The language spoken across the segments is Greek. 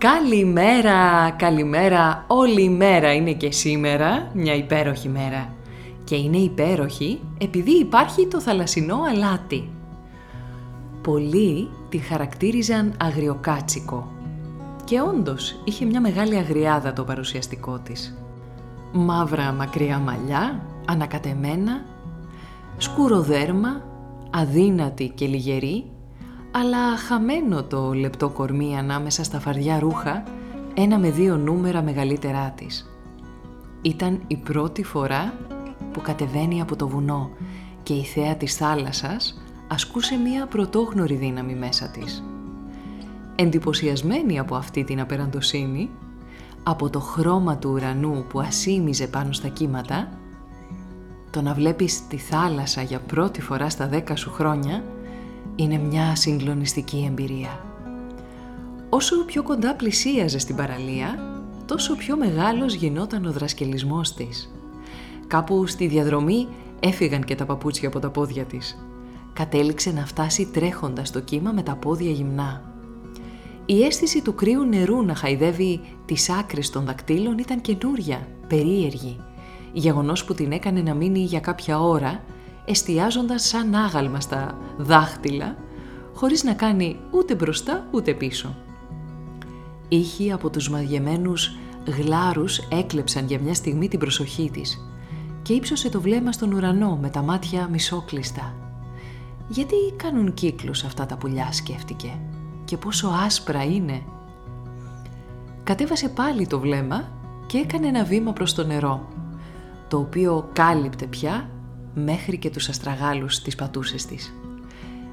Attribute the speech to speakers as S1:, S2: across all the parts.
S1: Καλημέρα, καλημέρα, όλη η μέρα είναι και σήμερα μια υπέροχη μέρα. Και είναι υπέροχη επειδή υπάρχει το θαλασσινό αλάτι. Πολλοί τη χαρακτήριζαν αγριοκάτσικο. Και όντως είχε μια μεγάλη αγριάδα το παρουσιαστικό της. Μαύρα μακριά μαλλιά, ανακατεμένα, σκούρο δέρμα, αδύνατη και λιγερή αλλά χαμένο το λεπτό κορμί ανάμεσα στα φαρδιά ρούχα, ένα με δύο νούμερα μεγαλύτερά της. Ήταν η πρώτη φορά που κατεβαίνει από το βουνό και η θέα της θάλασσας ασκούσε μία πρωτόγνωρη δύναμη μέσα της. Εντυπωσιασμένη από αυτή την απεραντοσύνη, από το χρώμα του ουρανού που ασήμιζε πάνω στα κύματα, το να βλέπεις τη θάλασσα για πρώτη φορά στα δέκα σου χρόνια είναι μια συγκλονιστική εμπειρία. Όσο πιο κοντά πλησίαζε στην παραλία, τόσο πιο μεγάλος γινόταν ο δρασκελισμός της. Κάπου στη διαδρομή έφυγαν και τα παπούτσια από τα πόδια της. Κατέληξε να φτάσει τρέχοντας το κύμα με τα πόδια γυμνά. Η αίσθηση του κρύου νερού να χαϊδεύει τις άκρες των δακτύλων ήταν καινούρια, περίεργη. Γεγονός που την έκανε να μείνει για κάποια ώρα εστιάζοντας σαν άγαλμα στα δάχτυλα, χωρίς να κάνει ούτε μπροστά ούτε πίσω. Ήχοι από τους μαγεμένους γλάρους έκλεψαν για μια στιγμή την προσοχή της και ύψωσε το βλέμμα στον ουρανό με τα μάτια μισόκλειστα. «Γιατί κάνουν κύκλους αυτά τα πουλιά» σκέφτηκε «και πόσο άσπρα είναι». Κατέβασε πάλι το βλέμμα και έκανε ένα βήμα προς το νερό, το οποίο κάλυπτε πια μέχρι και τους αστραγάλους στις πατούσες της.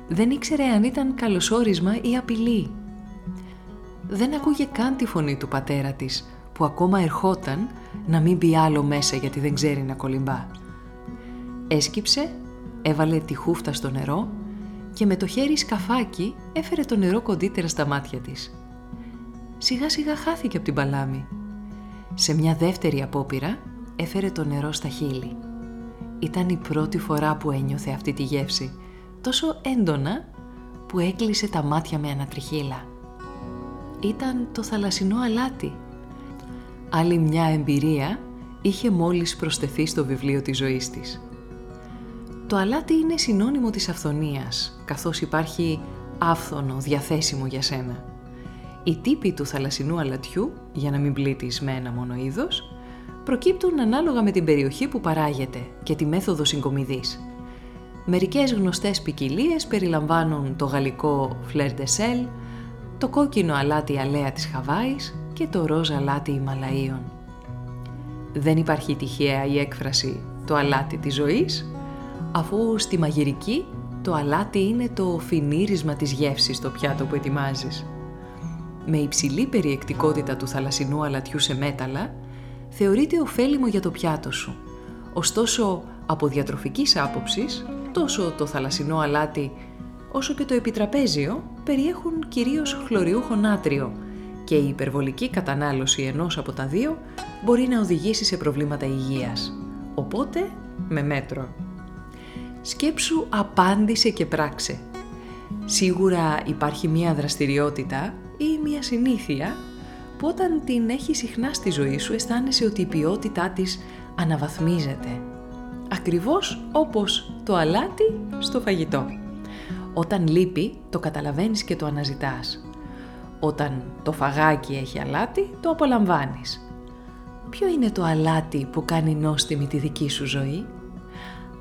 S1: Δεν ήξερε αν ήταν καλωσόρισμα ή απειλή. Δεν ακούγε καν τη φωνή του πατέρα της, που ακόμα ερχόταν να μην μπει άλλο μέσα γιατί δεν ξέρει να κολυμπά. Έσκυψε, έβαλε τη χούφτα στο νερό και με το χέρι σκαφάκι έφερε το νερό κοντύτερα στα μάτια της. Σιγά σιγά χάθηκε από την παλάμη. Σε μια δεύτερη απόπειρα έφερε το νερό στα χείλη. Ήταν η πρώτη φορά που ένιωθε αυτή τη γεύση, τόσο έντονα που έκλεισε τα μάτια με ανατριχύλα. Ήταν το θαλασσινό αλάτι. Άλλη μια εμπειρία είχε μόλις προσθεθεί στο βιβλίο της ζωής της. Το αλάτι είναι συνώνυμο της αυθονίας, καθώς υπάρχει άφθονο διαθέσιμο για σένα. Οι τύποι του θαλασσινού αλατιού, για να μην πλήττεις με ένα μόνο είδος, προκύπτουν ανάλογα με την περιοχή που παράγεται και τη μέθοδο συγκομιδής. Μερικές γνωστές ποικιλίες περιλαμβάνουν το γαλλικό Flair de Sel, το κόκκινο αλάτι αλέα της Χαβάης και το ροζ αλάτι Ιμαλαίων. Δεν υπάρχει τυχαία η έκφραση «το αλάτι της ζωής», αφού στη μαγειρική το αλάτι είναι το φινίρισμα της γεύσης στο πιάτο που ετοιμάζεις. Με υψηλή περιεκτικότητα του θαλασσινού αλατιού σε μέταλλα, θεωρείται ωφέλιμο για το πιάτο σου. Ωστόσο, από διατροφικής άποψης, τόσο το θαλασσινό αλάτι όσο και το επιτραπέζιο περιέχουν κυρίως χλωριούχο νάτριο και η υπερβολική κατανάλωση ενός από τα δύο μπορεί να οδηγήσει σε προβλήματα υγείας. Οπότε, με μέτρο. Σκέψου απάντησε και πράξε. Σίγουρα υπάρχει μία δραστηριότητα ή μία συνήθεια που όταν την έχει συχνά στη ζωή σου αισθάνεσαι ότι η ποιότητά της αναβαθμίζεται. Ακριβώς όπως το αλάτι στο φαγητό. Όταν λείπει το καταλαβαίνεις και το αναζητάς. Όταν το φαγάκι έχει αλάτι το απολαμβάνεις. ποιο είναι το αλάτι που κάνει νόστιμη τη δική σου ζωή;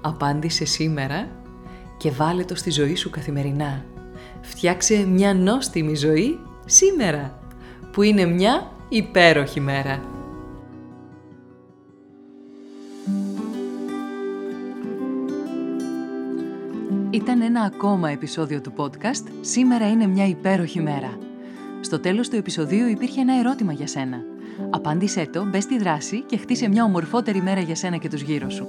S1: Απάντησε σήμερα και βάλε το στη ζωή σου καθημερινά. Φτιάξε μια νόστιμη ζωή σήμερα, που είναι μια υπέροχη μέρα. Ήταν ένα ακόμα επεισόδιο του podcast «Σήμερα είναι μια υπέροχη μέρα». Στο τέλος του επεισοδίου υπήρχε ένα ερώτημα για σένα. Απάντησέ το, μπες στη δράση και χτίσε μια ομορφότερη μέρα για σένα και τους γύρω σου.